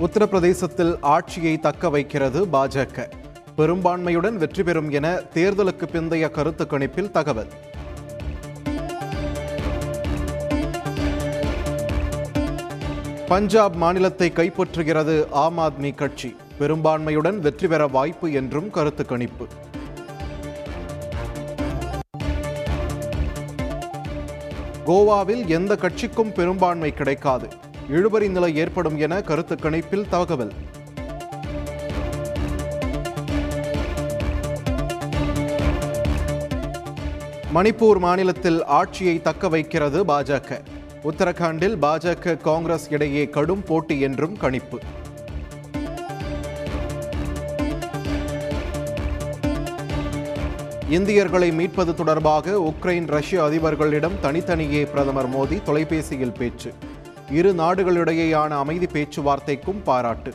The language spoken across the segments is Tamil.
உத்தரப்பிரதேசத்தில் ஆட்சியை தக்க வைக்கிறது பாஜக. பெரும்பான்மையுடன் வெற்றி பெறும் என தேர்தலுக்கு பிந்தைய கருத்து கணிப்பில் தகவல். பஞ்சாப் மாநிலத்தை கைப்பற்றுகிறது ஆம் ஆத்மி கட்சி. பெரும்பான்மையுடன் வெற்றி பெற வாய்ப்பு என்றும் கருத்து கணிப்பு. கோவாவில் எந்த கட்சிக்கும் பெரும்பான்மை கிடைக்காது. இழுபறி நிலை ஏற்படும் என கருத்து கணிப்பில் தகவல். மணிப்பூர் மாநிலத்தில் ஆட்சியை தக்க வைக்கிறது பாஜக. உத்தரகாண்டில் பாஜக காங்கிரஸ் இடையே கடும் போட்டி என்றும் கணிப்பு. இந்தியர்களை மீட்பது தொடர்பாக உக்ரைன் ரஷ்ய அதிபர்களிடம் தனித்தனியே பிரதமர் மோடி தொலைபேசியில் பேச்சு. இரு நாடுகளிடையேயான அமைதி பேச்சுவார்த்தைக்கும் பாராட்டு.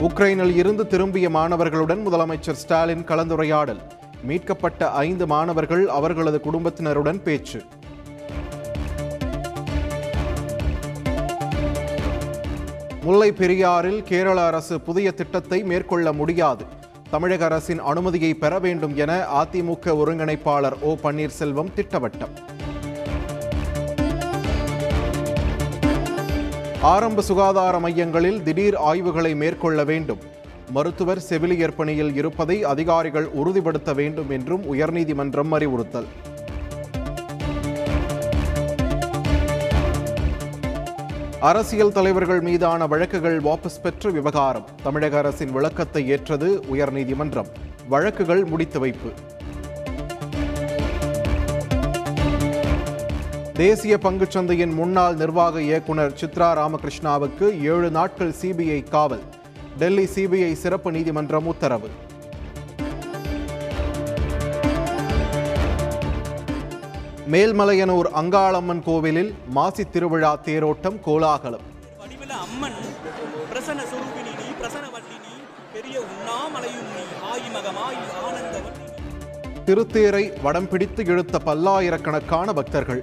உக்ரைனில் இருந்து திரும்பிய மாணவர்களுடன் முதலமைச்சர் ஸ்டாலின் கலந்துரையாடல். மீட்கப்பட்ட ஐந்து மாணவர்கள் அவர்களது குடும்பத்தினருடன் பேச்சு. முல்லை பெரியாறில் கேரள அரசு புதிய திட்டத்தை மேற்கொள்ள முடியாது. தமிழக அரசின் அனுமதியை பெற வேண்டும் என அதிமுக ஒருங்கிணைப்பாளர் ஓ பன்னீர்செல்வம் திட்டவட்டம். ஆரம்ப சுகாதார மையங்களில் திடீர் ஆய்வுகளை மேற்கொள்ள வேண்டும். மருத்துவர் செவிலியர் பணியில் இருப்பதை அதிகாரிகள் உறுதிப்படுத்த வேண்டும் என்றும் உயர்நீதிமன்றம் அறிவுறுத்தல். அரசியல் தலைவர்கள் மீதான வழக்குகள் வாபஸ் பெற்ற விவகாரம். தமிழக அரசின் விளக்கத்தை ஏற்றது உயர்நீதிமன்றம். வழக்குகள் முடித்து வைப்பு. தேசிய பங்குச்சந்தையின் முன்னாள் நிர்வாக இயக்குனர் சித்ரா ராமகிருஷ்ணாவுக்கு ஏழு நாட்கள் சிபிஐ காவல். டெல்லி சிபிஐ சிறப்பு நீதிமன்றம் உத்தரவு. மேல்மலையனூர் அங்காளம்மன் கோவிலில் மாசி திருவிழா தேரோட்டம் கோலாகலம். வடிவில அம்மன் பிரசன்ன சுரூபினி நீ பிரசன வல்லினி பெரிய உண்ணாமலையும் நீ ஆயிமகமாயி ஆனந்தவல்லி திருத்தேரை வடம் பிடித்து இழுத்த பல்லாயிரக்கணக்கான பக்தர்கள்.